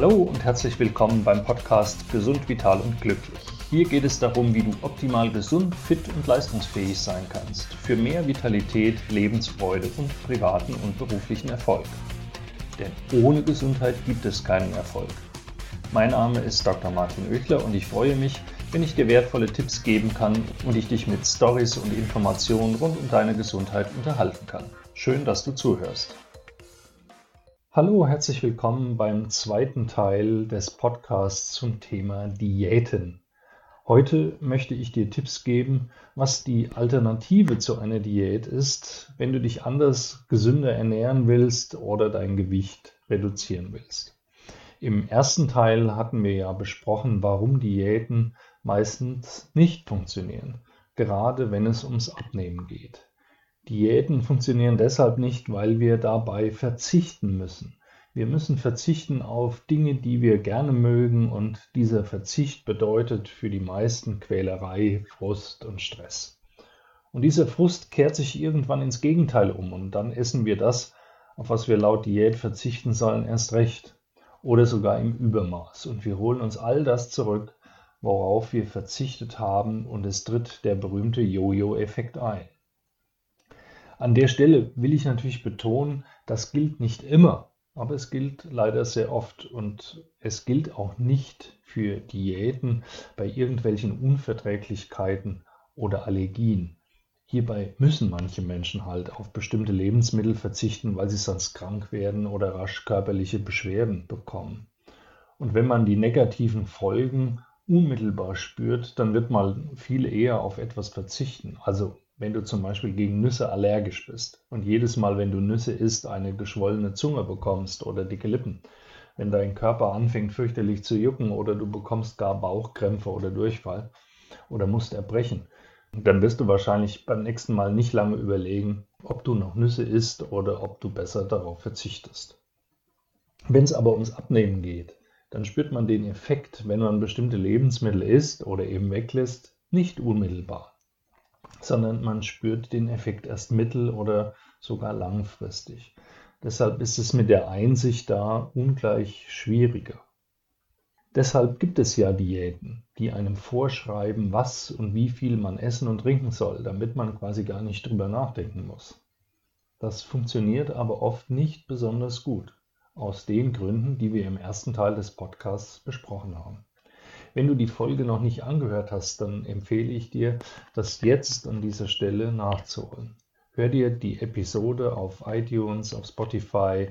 Hallo und herzlich willkommen beim Podcast Gesund, Vital und Glücklich. Hier geht es darum, wie du optimal gesund, fit und leistungsfähig sein kannst. Für mehr Vitalität, Lebensfreude und privaten und beruflichen Erfolg. Denn ohne Gesundheit gibt es keinen Erfolg. Mein Name ist Dr. Martin Oechler und ich freue mich, wenn ich dir wertvolle Tipps geben kann und ich dich mit Stories und Informationen rund um deine Gesundheit unterhalten kann. Schön, dass du zuhörst. Hallo, herzlich willkommen beim zweiten Teil des Podcasts zum Thema Diäten. Heute möchte ich dir Tipps geben, was die Alternative zu einer Diät ist, wenn du dich anders gesünder ernähren willst oder dein Gewicht reduzieren willst. Im ersten Teil hatten wir ja besprochen, warum Diäten meistens nicht funktionieren, gerade wenn es ums Abnehmen geht. Diäten funktionieren deshalb nicht, weil wir dabei verzichten müssen. Wir müssen verzichten auf Dinge, die wir gerne mögen und dieser Verzicht bedeutet für die meisten Quälerei, Frust und Stress. Und dieser Frust kehrt sich irgendwann ins Gegenteil um und dann essen wir das, auf was wir laut Diät verzichten sollen, erst recht oder sogar im Übermaß. Und wir holen uns all das zurück, worauf wir verzichtet haben und es tritt der berühmte Jojo-Effekt ein. An der Stelle will ich natürlich betonen, das gilt nicht immer, aber es gilt leider sehr oft und es gilt auch nicht für Diäten bei irgendwelchen Unverträglichkeiten oder Allergien. Hierbei müssen manche Menschen halt auf bestimmte Lebensmittel verzichten, weil sie sonst krank werden oder rasch körperliche Beschwerden bekommen. Und wenn man die negativen Folgen unmittelbar spürt, dann wird man viel eher auf etwas verzichten. Also wenn du zum Beispiel gegen Nüsse allergisch bist und jedes Mal, wenn du Nüsse isst, eine geschwollene Zunge bekommst oder dicke Lippen, wenn dein Körper anfängt fürchterlich zu jucken oder du bekommst gar Bauchkrämpfe oder Durchfall oder musst erbrechen, dann wirst du wahrscheinlich beim nächsten Mal nicht lange überlegen, ob du noch Nüsse isst oder ob du besser darauf verzichtest. Wenn es aber ums Abnehmen geht, dann spürt man den Effekt, wenn man bestimmte Lebensmittel isst oder eben weglässt, nicht unmittelbar, sondern man spürt den Effekt erst mittel- oder sogar langfristig. Deshalb ist es mit der Einsicht da ungleich schwieriger. Deshalb gibt es ja Diäten, die einem vorschreiben, was und wie viel man essen und trinken soll, damit man quasi gar nicht drüber nachdenken muss. Das funktioniert aber oft nicht besonders gut aus den Gründen, die wir im ersten Teil des Podcasts besprochen haben. Wenn du die Folge noch nicht angehört hast, dann empfehle ich dir, das jetzt an dieser Stelle nachzuholen. Hör dir die Episode auf iTunes, auf Spotify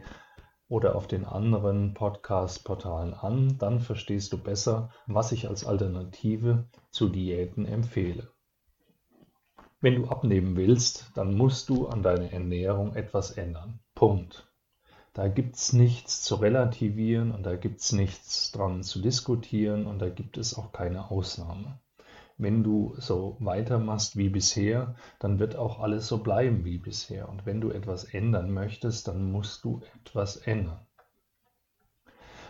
oder auf den anderen Podcast-Portalen an, dann verstehst du besser, was ich als Alternative zu Diäten empfehle. Wenn du abnehmen willst, dann musst du an deiner Ernährung etwas ändern. Punkt. Da gibt es nichts zu relativieren und da gibt es nichts dran zu diskutieren und da gibt es auch keine Ausnahme. Wenn du so weitermachst wie bisher, dann wird auch alles so bleiben wie bisher. Und wenn du etwas ändern möchtest, dann musst du etwas ändern.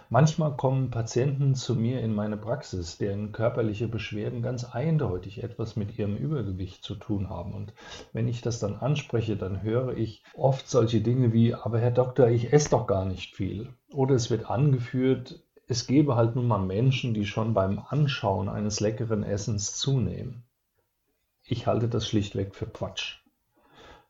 Manchmal kommen Patienten zu mir in meine Praxis, deren körperliche Beschwerden ganz eindeutig etwas mit ihrem Übergewicht zu tun haben. Und wenn ich das dann anspreche, dann höre ich oft solche Dinge wie, aber Herr Doktor, ich esse doch gar nicht viel. Oder es wird angeführt, es gäbe halt nun mal Menschen, die schon beim Anschauen eines leckeren Essens zunehmen. Ich halte das schlichtweg für Quatsch.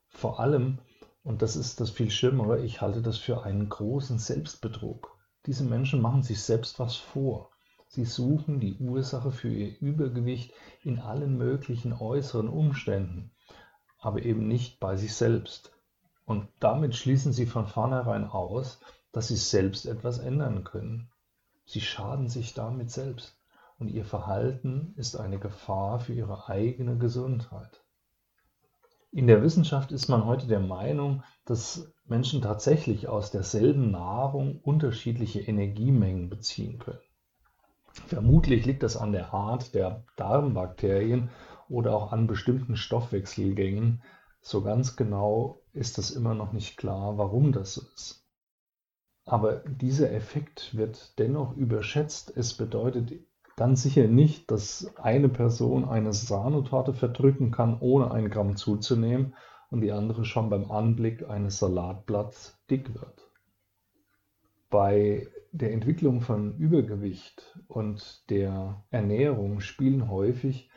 Vor allem, und das ist das viel Schlimmere, ich halte das für einen großen Selbstbetrug. Diese Menschen machen sich selbst was vor. Sie suchen die Ursache für ihr Übergewicht in allen möglichen äußeren Umständen, aber eben nicht bei sich selbst. Und damit schließen sie von vornherein aus, dass sie selbst etwas ändern können. Sie schaden sich damit selbst und ihr Verhalten ist eine Gefahr für ihre eigene Gesundheit. In der Wissenschaft ist man heute der Meinung, dass Menschen tatsächlich aus derselben Nahrung unterschiedliche Energiemengen beziehen können. Vermutlich liegt das an der Art der Darmbakterien oder auch an bestimmten Stoffwechselgängen. So ganz genau ist es immer noch nicht klar, warum das so ist. Aber dieser Effekt wird dennoch überschätzt. Es bedeutet ganz sicher nicht, dass eine Person eine Sahnetorte verdrücken kann, ohne ein Gramm zuzunehmen und die andere schon beim Anblick eines Salatblatts dick wird. Bei der Entwicklung von Übergewicht und der Ernährung spielen häufig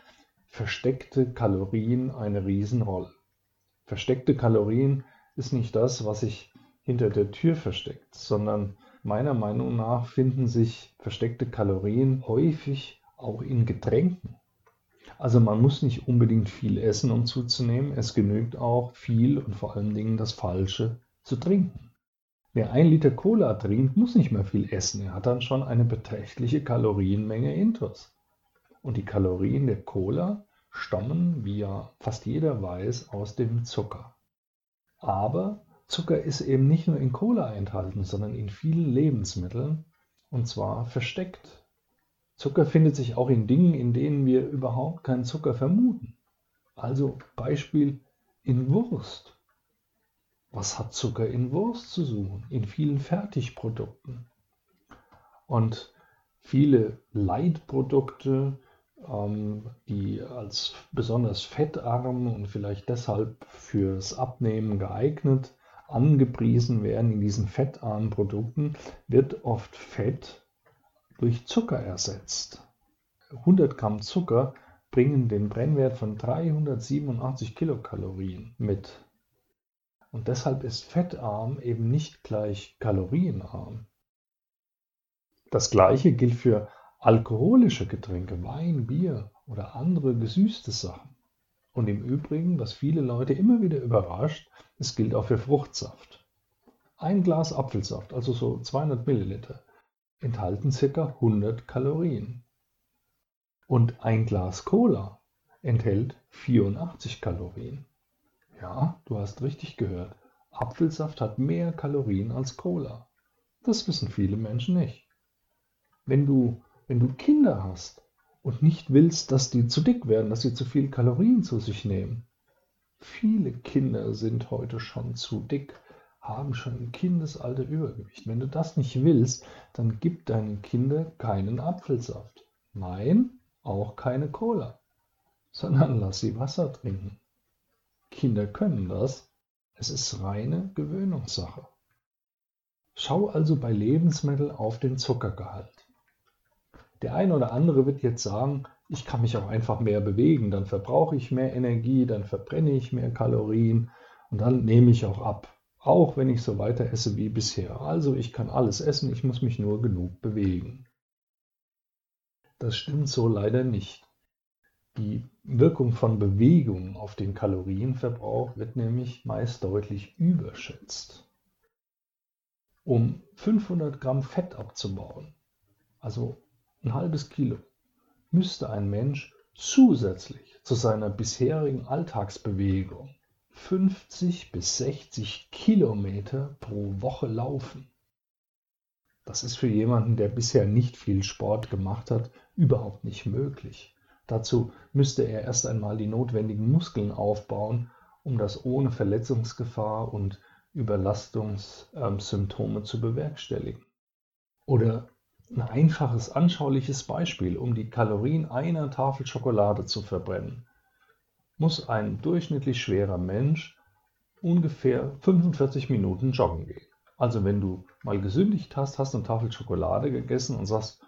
versteckte Kalorien eine Riesenrolle. Versteckte Kalorien ist nicht das, was sich hinter der Tür versteckt, sondern meiner Meinung nach finden sich versteckte Kalorien häufig auch in Getränken. Also man muss nicht unbedingt viel essen, um zuzunehmen. Es genügt auch viel und vor allen Dingen das Falsche zu trinken. Wer ein Liter Cola trinkt, muss nicht mehr viel essen. Er hat dann schon eine beträchtliche Kalorienmenge intus. Und die Kalorien der Cola stammen, wie ja fast jeder weiß, aus dem Zucker. Aber Zucker ist eben nicht nur in Cola enthalten, sondern in vielen Lebensmitteln und zwar versteckt. Zucker findet sich auch in Dingen, in denen wir überhaupt keinen Zucker vermuten. Also Beispiel in Wurst. Was hat Zucker in Wurst zu suchen? In vielen Fertigprodukten. Und viele Leitprodukte, ähm, die als besonders fettarm und vielleicht deshalb fürs Abnehmen geeignet angepriesen werden in diesen fettarmen Produkten, wird oft Fett durch Zucker ersetzt. 100 Gramm Zucker bringen den Brennwert von 387 Kilokalorien mit. Und deshalb ist fettarm eben nicht gleich kalorienarm. Das gleiche gilt für alkoholische Getränke, Wein, Bier oder andere gesüßte Sachen. Und im Übrigen, was viele Leute immer wieder überrascht, es gilt auch für Fruchtsaft. Ein Glas Apfelsaft, also so 200 Milliliter, enthalten ca. 100 Kalorien. Und ein Glas Cola enthält 84 Kalorien. Ja, du hast richtig gehört. Apfelsaft hat mehr Kalorien als Cola. Das wissen viele Menschen nicht. Wenn du, wenn du Kinder hast und nicht willst, dass die zu dick werden, dass sie zu viel Kalorien zu sich nehmen. Viele Kinder sind heute schon zu dick, haben schon im Kindesalter Übergewicht. Wenn du das nicht willst, dann gib deinen Kindern keinen Apfelsaft. Nein, auch keine Cola, sondern lass sie Wasser trinken. Kinder können das. Es ist reine Gewöhnungssache. Schau also bei Lebensmitteln auf den Zuckergehalt. Der eine oder andere wird jetzt sagen, ich kann mich auch einfach mehr bewegen, dann verbrauche ich mehr Energie, dann verbrenne ich mehr Kalorien und dann nehme ich auch ab. Auch wenn ich so weiter esse wie bisher. Also ich kann alles essen, ich muss mich nur genug bewegen. Das stimmt so leider nicht. Die Wirkung von Bewegung auf den Kalorienverbrauch wird nämlich meist deutlich überschätzt. Um 500 Gramm Fett abzubauen, also ein halbes Kilo, müsste ein Mensch zusätzlich zu seiner bisherigen Alltagsbewegung 50 bis 60 Kilometer pro Woche laufen. Das ist für jemanden, der bisher nicht viel Sport gemacht hat, überhaupt nicht möglich. Dazu müsste er erst einmal die notwendigen Muskeln aufbauen, um das ohne Verletzungsgefahr und Überlastungssymptome zu bewerkstelligen. Oder ein einfaches, anschauliches Beispiel, um die Kalorien einer Tafel Schokolade zu verbrennen, muss ein durchschnittlich schwerer Mensch ungefähr 45 Minuten joggen gehen. Also wenn du mal gesündigt hast, hast eine Tafel Schokolade gegessen und sagst,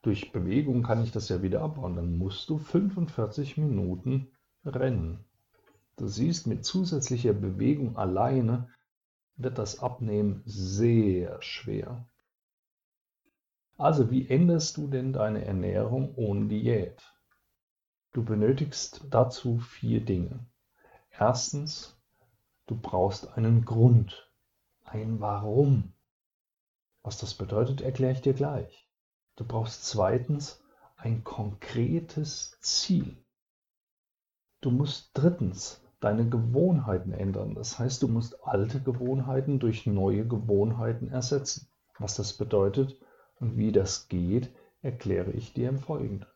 durch Bewegung kann ich das ja wieder abbauen, dann musst du 45 Minuten rennen. Du siehst, mit zusätzlicher Bewegung alleine wird das Abnehmen sehr schwer. Also wie änderst du denn deine Ernährung ohne Diät? Du benötigst dazu vier Dinge. Erstens, du brauchst einen Grund, ein Warum. Was das bedeutet, erkläre ich dir gleich. Du brauchst zweitens ein konkretes Ziel. Du musst drittens deine Gewohnheiten ändern. Das heißt, du musst alte Gewohnheiten durch neue Gewohnheiten ersetzen. Was das bedeutet, wie das geht, erkläre ich dir im Folgenden.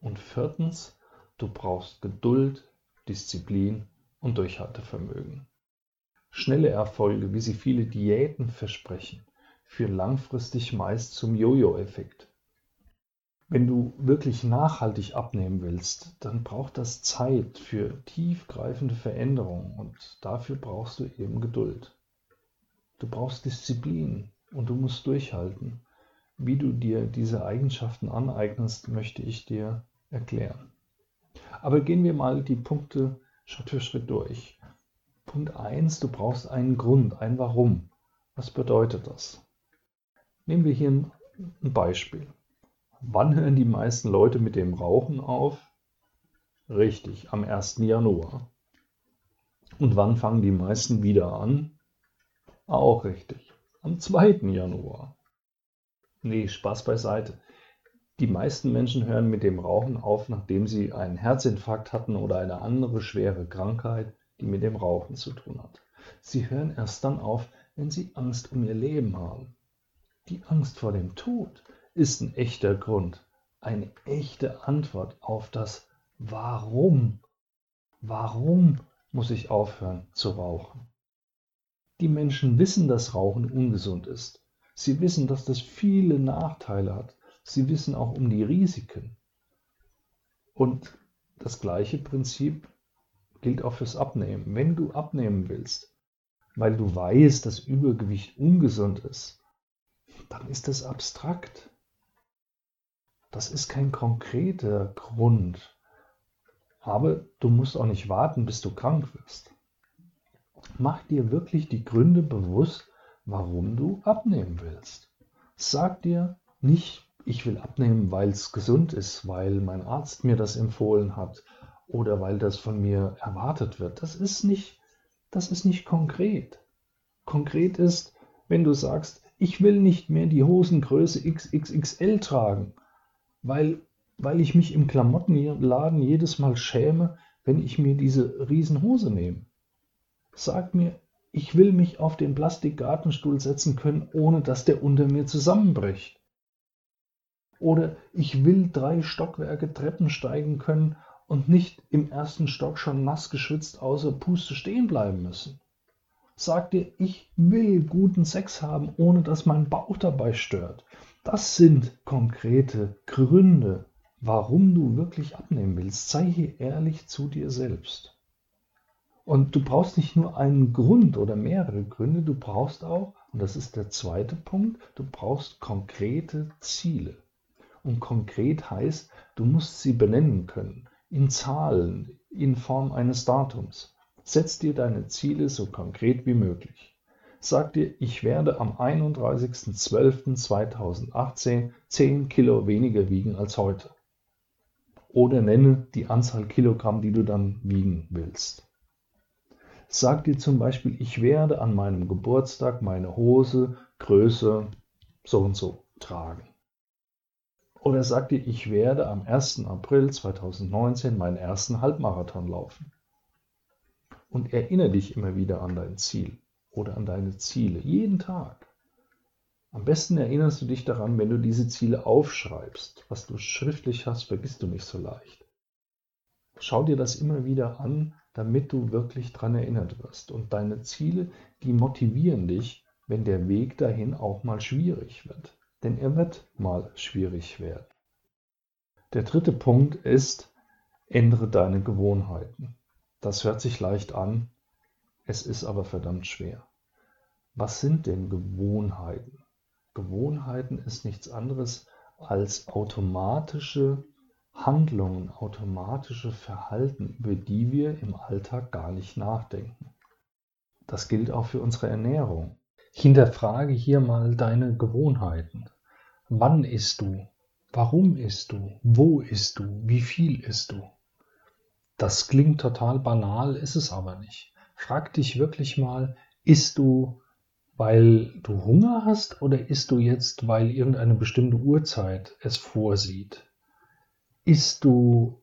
Und viertens, du brauchst Geduld, Disziplin und Durchhaltevermögen. Schnelle Erfolge, wie sie viele Diäten versprechen, führen langfristig meist zum Jojo-Effekt. Wenn du wirklich nachhaltig abnehmen willst, dann braucht das Zeit für tiefgreifende Veränderungen und dafür brauchst du eben Geduld. Du brauchst Disziplin und du musst durchhalten. Wie du dir diese Eigenschaften aneignest, möchte ich dir erklären. Aber gehen wir mal die Punkte Schritt für Schritt durch. Punkt 1, du brauchst einen Grund, ein Warum. Was bedeutet das? Nehmen wir hier ein Beispiel. Wann hören die meisten Leute mit dem Rauchen auf? Richtig, am 1. Januar. Und wann fangen die meisten wieder an? Auch richtig, am 2. Januar. Nee, Spaß beiseite. Die meisten Menschen hören mit dem Rauchen auf, nachdem sie einen Herzinfarkt hatten oder eine andere schwere Krankheit, die mit dem Rauchen zu tun hat. Sie hören erst dann auf, wenn sie Angst um ihr Leben haben. Die Angst vor dem Tod ist ein echter Grund, eine echte Antwort auf das Warum. Warum muss ich aufhören zu rauchen? Die Menschen wissen, dass Rauchen ungesund ist. Sie wissen, dass das viele Nachteile hat. Sie wissen auch um die Risiken. Und das gleiche Prinzip gilt auch fürs Abnehmen. Wenn du abnehmen willst, weil du weißt, dass Übergewicht ungesund ist, dann ist das abstrakt. Das ist kein konkreter Grund. Aber du musst auch nicht warten, bis du krank wirst. Mach dir wirklich die Gründe bewusst, warum du abnehmen willst. Sag dir nicht, ich will abnehmen, weil es gesund ist, weil mein Arzt mir das empfohlen hat oder weil das von mir erwartet wird. Das ist nicht, das ist nicht konkret. Konkret ist, wenn du sagst, ich will nicht mehr die Hosengröße XXXL tragen, weil, weil ich mich im Klamottenladen jedes Mal schäme, wenn ich mir diese Riesenhose nehme. Sag mir, ich will mich auf den Plastikgartenstuhl setzen können, ohne dass der unter mir zusammenbricht. Oder ich will drei Stockwerke Treppen steigen können und nicht im ersten Stock schon nass geschwitzt außer Puste stehen bleiben müssen. Sag dir, ich will guten Sex haben, ohne dass mein Bauch dabei stört. Das sind konkrete Gründe, warum du wirklich abnehmen willst. Sei hier ehrlich zu dir selbst. Und du brauchst nicht nur einen Grund oder mehrere Gründe, du brauchst auch, und das ist der zweite Punkt, du brauchst konkrete Ziele. Und konkret heißt, du musst sie benennen können, in Zahlen, in Form eines Datums. Setz dir deine Ziele so konkret wie möglich. Sag dir, ich werde am 31.12.2018 10 Kilo weniger wiegen als heute. Oder nenne die Anzahl Kilogramm, die du dann wiegen willst. Sag dir zum Beispiel, ich werde an meinem Geburtstag meine Hose Größe so und so tragen. Oder sagt ihr, ich werde am 1. April 2019 meinen ersten Halbmarathon laufen. Und erinnere dich immer wieder an dein Ziel oder an deine Ziele, jeden Tag. Am besten erinnerst du dich daran, wenn du diese Ziele aufschreibst. Was du schriftlich hast, vergisst du nicht so leicht. Schau dir das immer wieder an, damit du wirklich daran erinnert wirst. Und deine Ziele, die motivieren dich, wenn der Weg dahin auch mal schwierig wird denn er wird mal schwierig werden. Der dritte Punkt ist, ändere deine Gewohnheiten. Das hört sich leicht an, es ist aber verdammt schwer. Was sind denn Gewohnheiten? Gewohnheiten ist nichts anderes als automatische Handlungen, automatische Verhalten, über die wir im Alltag gar nicht nachdenken. Das gilt auch für unsere Ernährung. Hinterfrage hier mal deine Gewohnheiten. Wann isst du? Warum isst du? Wo isst du? Wie viel isst du? Das klingt total banal, ist es aber nicht. Frag dich wirklich mal, isst du, weil du Hunger hast oder isst du jetzt, weil irgendeine bestimmte Uhrzeit es vorsieht? Isst du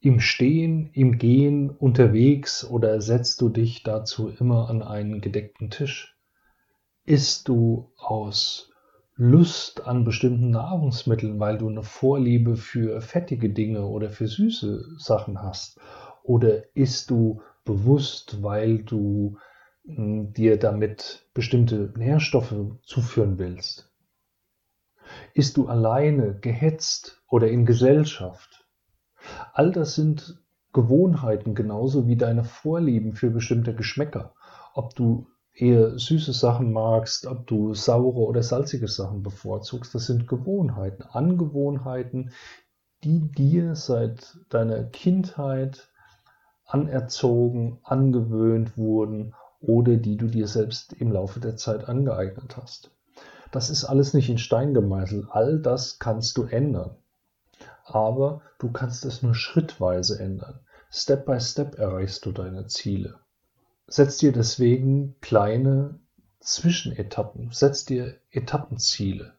im Stehen, im Gehen, unterwegs oder setzt du dich dazu immer an einen gedeckten Tisch? Isst du aus Lust an bestimmten Nahrungsmitteln, weil du eine Vorliebe für fettige Dinge oder für süße Sachen hast? Oder isst du bewusst, weil du hm, dir damit bestimmte Nährstoffe zuführen willst? Isst du alleine, gehetzt oder in Gesellschaft? All das sind Gewohnheiten genauso wie deine Vorlieben für bestimmte Geschmäcker. Ob du eher süße Sachen magst, ob du saure oder salzige Sachen bevorzugst. Das sind Gewohnheiten, Angewohnheiten, die dir seit deiner Kindheit anerzogen, angewöhnt wurden oder die du dir selbst im Laufe der Zeit angeeignet hast. Das ist alles nicht in Stein gemeißelt. All das kannst du ändern. Aber du kannst es nur schrittweise ändern. Step by Step erreichst du deine Ziele. Setz dir deswegen kleine Zwischenetappen, setz dir Etappenziele.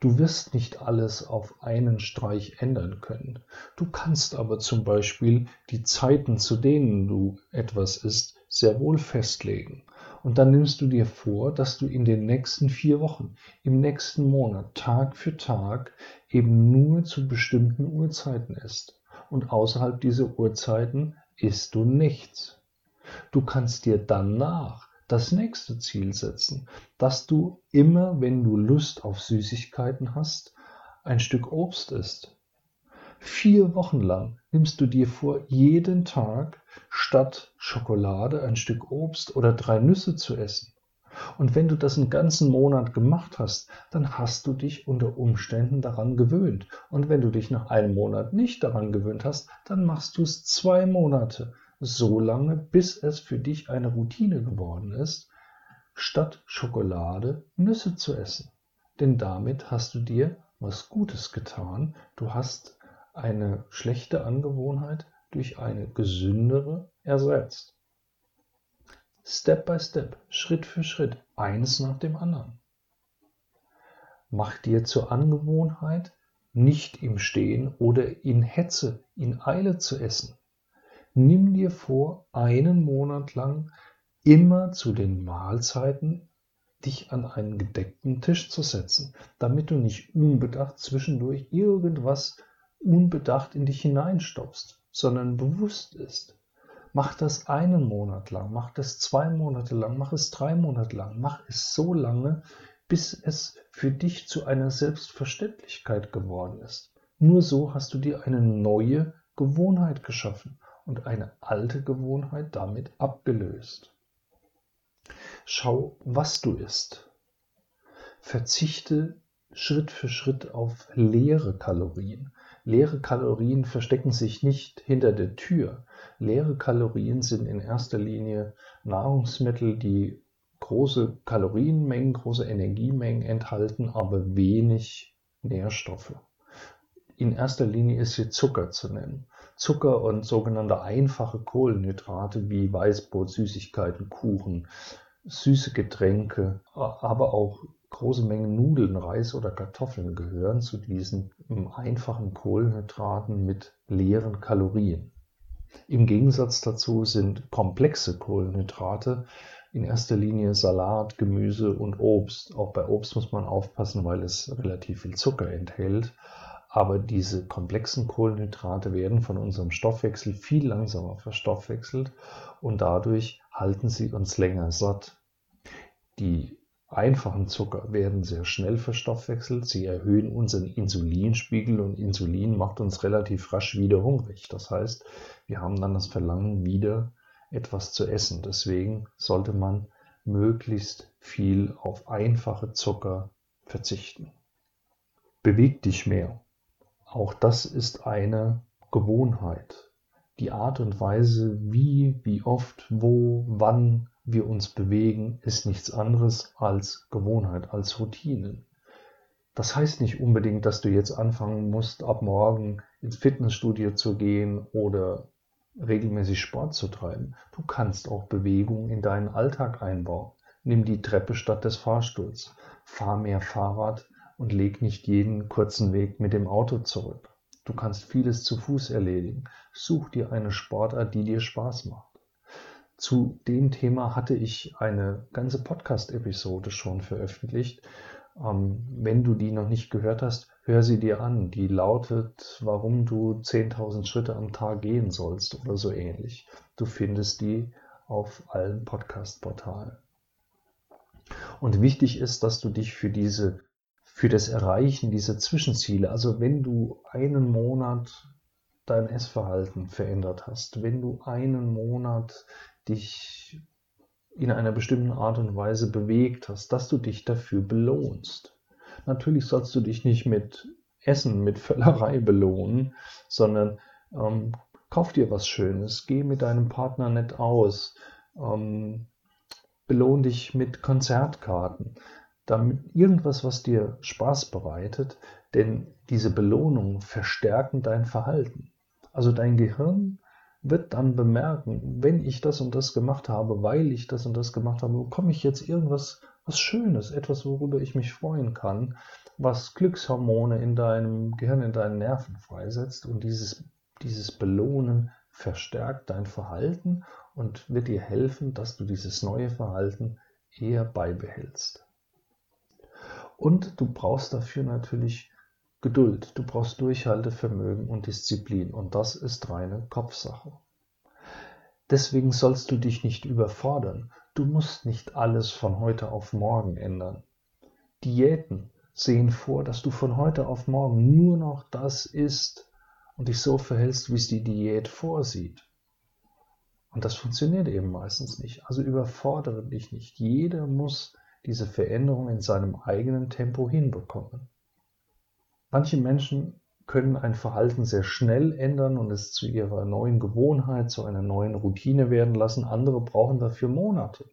Du wirst nicht alles auf einen Streich ändern können. Du kannst aber zum Beispiel die Zeiten, zu denen du etwas isst, sehr wohl festlegen. Und dann nimmst du dir vor, dass du in den nächsten vier Wochen, im nächsten Monat, Tag für Tag eben nur zu bestimmten Uhrzeiten isst. Und außerhalb dieser Uhrzeiten isst du nichts. Du kannst dir danach das nächste Ziel setzen, dass du immer, wenn du Lust auf Süßigkeiten hast, ein Stück Obst isst. Vier Wochen lang nimmst du dir vor, jeden Tag statt Schokolade ein Stück Obst oder drei Nüsse zu essen. Und wenn du das einen ganzen Monat gemacht hast, dann hast du dich unter Umständen daran gewöhnt. Und wenn du dich nach einem Monat nicht daran gewöhnt hast, dann machst du es zwei Monate so lange, bis es für dich eine Routine geworden ist, statt Schokolade Nüsse zu essen. Denn damit hast du dir was Gutes getan. Du hast eine schlechte Angewohnheit durch eine gesündere ersetzt. Step by Step, Schritt für Schritt, eines nach dem anderen. Mach dir zur Angewohnheit, nicht im Stehen oder in Hetze, in Eile zu essen. Nimm dir vor, einen Monat lang immer zu den Mahlzeiten dich an einen gedeckten Tisch zu setzen, damit du nicht unbedacht zwischendurch irgendwas unbedacht in dich hineinstopfst, sondern bewusst ist. Mach das einen Monat lang, mach das zwei Monate lang, mach es drei Monate lang, mach es so lange, bis es für dich zu einer Selbstverständlichkeit geworden ist. Nur so hast du dir eine neue Gewohnheit geschaffen und eine alte Gewohnheit damit abgelöst. Schau, was du isst. Verzichte Schritt für Schritt auf leere Kalorien. Leere Kalorien verstecken sich nicht hinter der Tür. Leere Kalorien sind in erster Linie Nahrungsmittel, die große Kalorienmengen, große Energiemengen enthalten, aber wenig Nährstoffe. In erster Linie ist hier Zucker zu nennen. Zucker und sogenannte einfache Kohlenhydrate wie Weißbrot, Süßigkeiten, Kuchen, süße Getränke, aber auch große Mengen Nudeln, Reis oder Kartoffeln gehören zu diesen einfachen Kohlenhydraten mit leeren Kalorien. Im Gegensatz dazu sind komplexe Kohlenhydrate in erster Linie Salat, Gemüse und Obst. Auch bei Obst muss man aufpassen, weil es relativ viel Zucker enthält. Aber diese komplexen Kohlenhydrate werden von unserem Stoffwechsel viel langsamer verstoffwechselt und dadurch halten sie uns länger satt. Die einfachen Zucker werden sehr schnell verstoffwechselt. Sie erhöhen unseren Insulinspiegel und Insulin macht uns relativ rasch wieder hungrig. Das heißt, wir haben dann das Verlangen, wieder etwas zu essen. Deswegen sollte man möglichst viel auf einfache Zucker verzichten. Beweg dich mehr. Auch das ist eine Gewohnheit. Die Art und Weise, wie, wie oft, wo, wann wir uns bewegen, ist nichts anderes als Gewohnheit, als Routinen. Das heißt nicht unbedingt, dass du jetzt anfangen musst, ab morgen ins Fitnessstudio zu gehen oder regelmäßig Sport zu treiben. Du kannst auch Bewegung in deinen Alltag einbauen. Nimm die Treppe statt des Fahrstuhls. Fahr mehr Fahrrad und leg nicht jeden kurzen Weg mit dem Auto zurück. Du kannst vieles zu Fuß erledigen. Such dir eine Sportart, die dir Spaß macht. Zu dem Thema hatte ich eine ganze Podcast-Episode schon veröffentlicht. Ähm, wenn du die noch nicht gehört hast, hör sie dir an. Die lautet, warum du 10.000 Schritte am Tag gehen sollst oder so ähnlich. Du findest die auf allen Podcast-Portalen. Und wichtig ist, dass du dich für diese für das Erreichen dieser Zwischenziele. Also wenn du einen Monat dein Essverhalten verändert hast, wenn du einen Monat dich in einer bestimmten Art und Weise bewegt hast, dass du dich dafür belohnst. Natürlich sollst du dich nicht mit Essen, mit Völlerei belohnen, sondern ähm, kauf dir was Schönes, geh mit deinem Partner nett aus, ähm, belohn dich mit Konzertkarten, damit irgendwas, was dir Spaß bereitet, denn diese Belohnungen verstärken dein Verhalten. Also dein Gehirn wird dann bemerken, wenn ich das und das gemacht habe, weil ich das und das gemacht habe, bekomme ich jetzt irgendwas was Schönes, etwas, worüber ich mich freuen kann, was Glückshormone in deinem Gehirn, in deinen Nerven freisetzt und dieses, dieses Belohnen verstärkt dein Verhalten und wird dir helfen, dass du dieses neue Verhalten eher beibehältst. Und du brauchst dafür natürlich Geduld, du brauchst Durchhaltevermögen und Disziplin und das ist reine Kopfsache. Deswegen sollst du dich nicht überfordern. Du musst nicht alles von heute auf morgen ändern. Diäten sehen vor, dass du von heute auf morgen nur noch das isst und dich so verhältst, wie es die Diät vorsieht. Und das funktioniert eben meistens nicht. Also überfordere dich nicht. Jeder muss diese Veränderung in seinem eigenen Tempo hinbekommen. Manche Menschen können ein Verhalten sehr schnell ändern und es zu ihrer neuen Gewohnheit, zu einer neuen Routine werden lassen. Andere brauchen dafür Monate.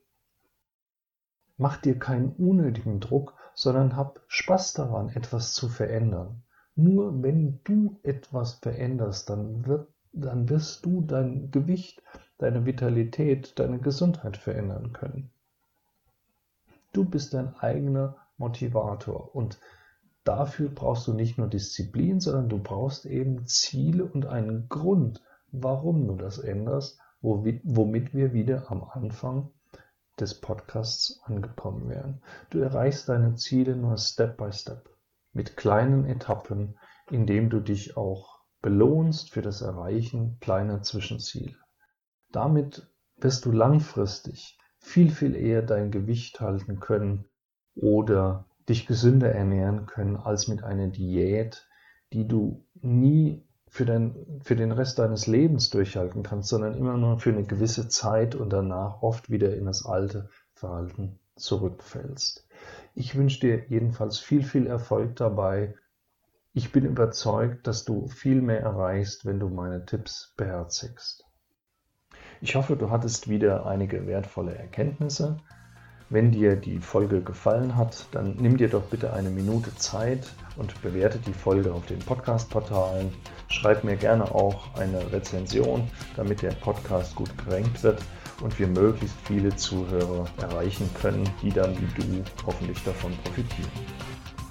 Mach dir keinen unnötigen Druck, sondern hab Spaß daran, etwas zu verändern. Nur wenn du etwas veränderst, dann, wird, dann wirst du dein Gewicht, deine Vitalität, deine Gesundheit verändern können. Du bist dein eigener Motivator und dafür brauchst du nicht nur Disziplin, sondern du brauchst eben Ziele und einen Grund, warum du das änderst, womit wir wieder am Anfang des Podcasts angekommen wären. Du erreichst deine Ziele nur Step by Step, mit kleinen Etappen, indem du dich auch belohnst für das Erreichen kleiner Zwischenziele. Damit wirst du langfristig viel, viel eher dein Gewicht halten können oder dich gesünder ernähren können als mit einer Diät, die du nie für, dein, für den Rest deines Lebens durchhalten kannst, sondern immer nur für eine gewisse Zeit und danach oft wieder in das alte Verhalten zurückfällst. Ich wünsche dir jedenfalls viel, viel Erfolg dabei. Ich bin überzeugt, dass du viel mehr erreichst, wenn du meine Tipps beherzigst. Ich hoffe, du hattest wieder einige wertvolle Erkenntnisse. Wenn dir die Folge gefallen hat, dann nimm dir doch bitte eine Minute Zeit und bewerte die Folge auf den Podcast-Portalen. Schreib mir gerne auch eine Rezension, damit der Podcast gut gerankt wird und wir möglichst viele Zuhörer erreichen können, die dann wie du hoffentlich davon profitieren.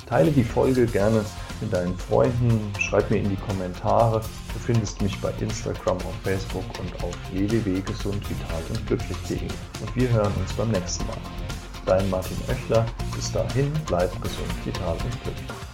Teile die Folge gerne mit deinen Freunden, schreib mir in die Kommentare. Du findest mich bei Instagram, auf Facebook und auf www.gesundvital und glücklich.de. Und wir hören uns beim nächsten Mal. Dein Martin Oechler. Bis dahin, bleib gesund, vital und glücklich.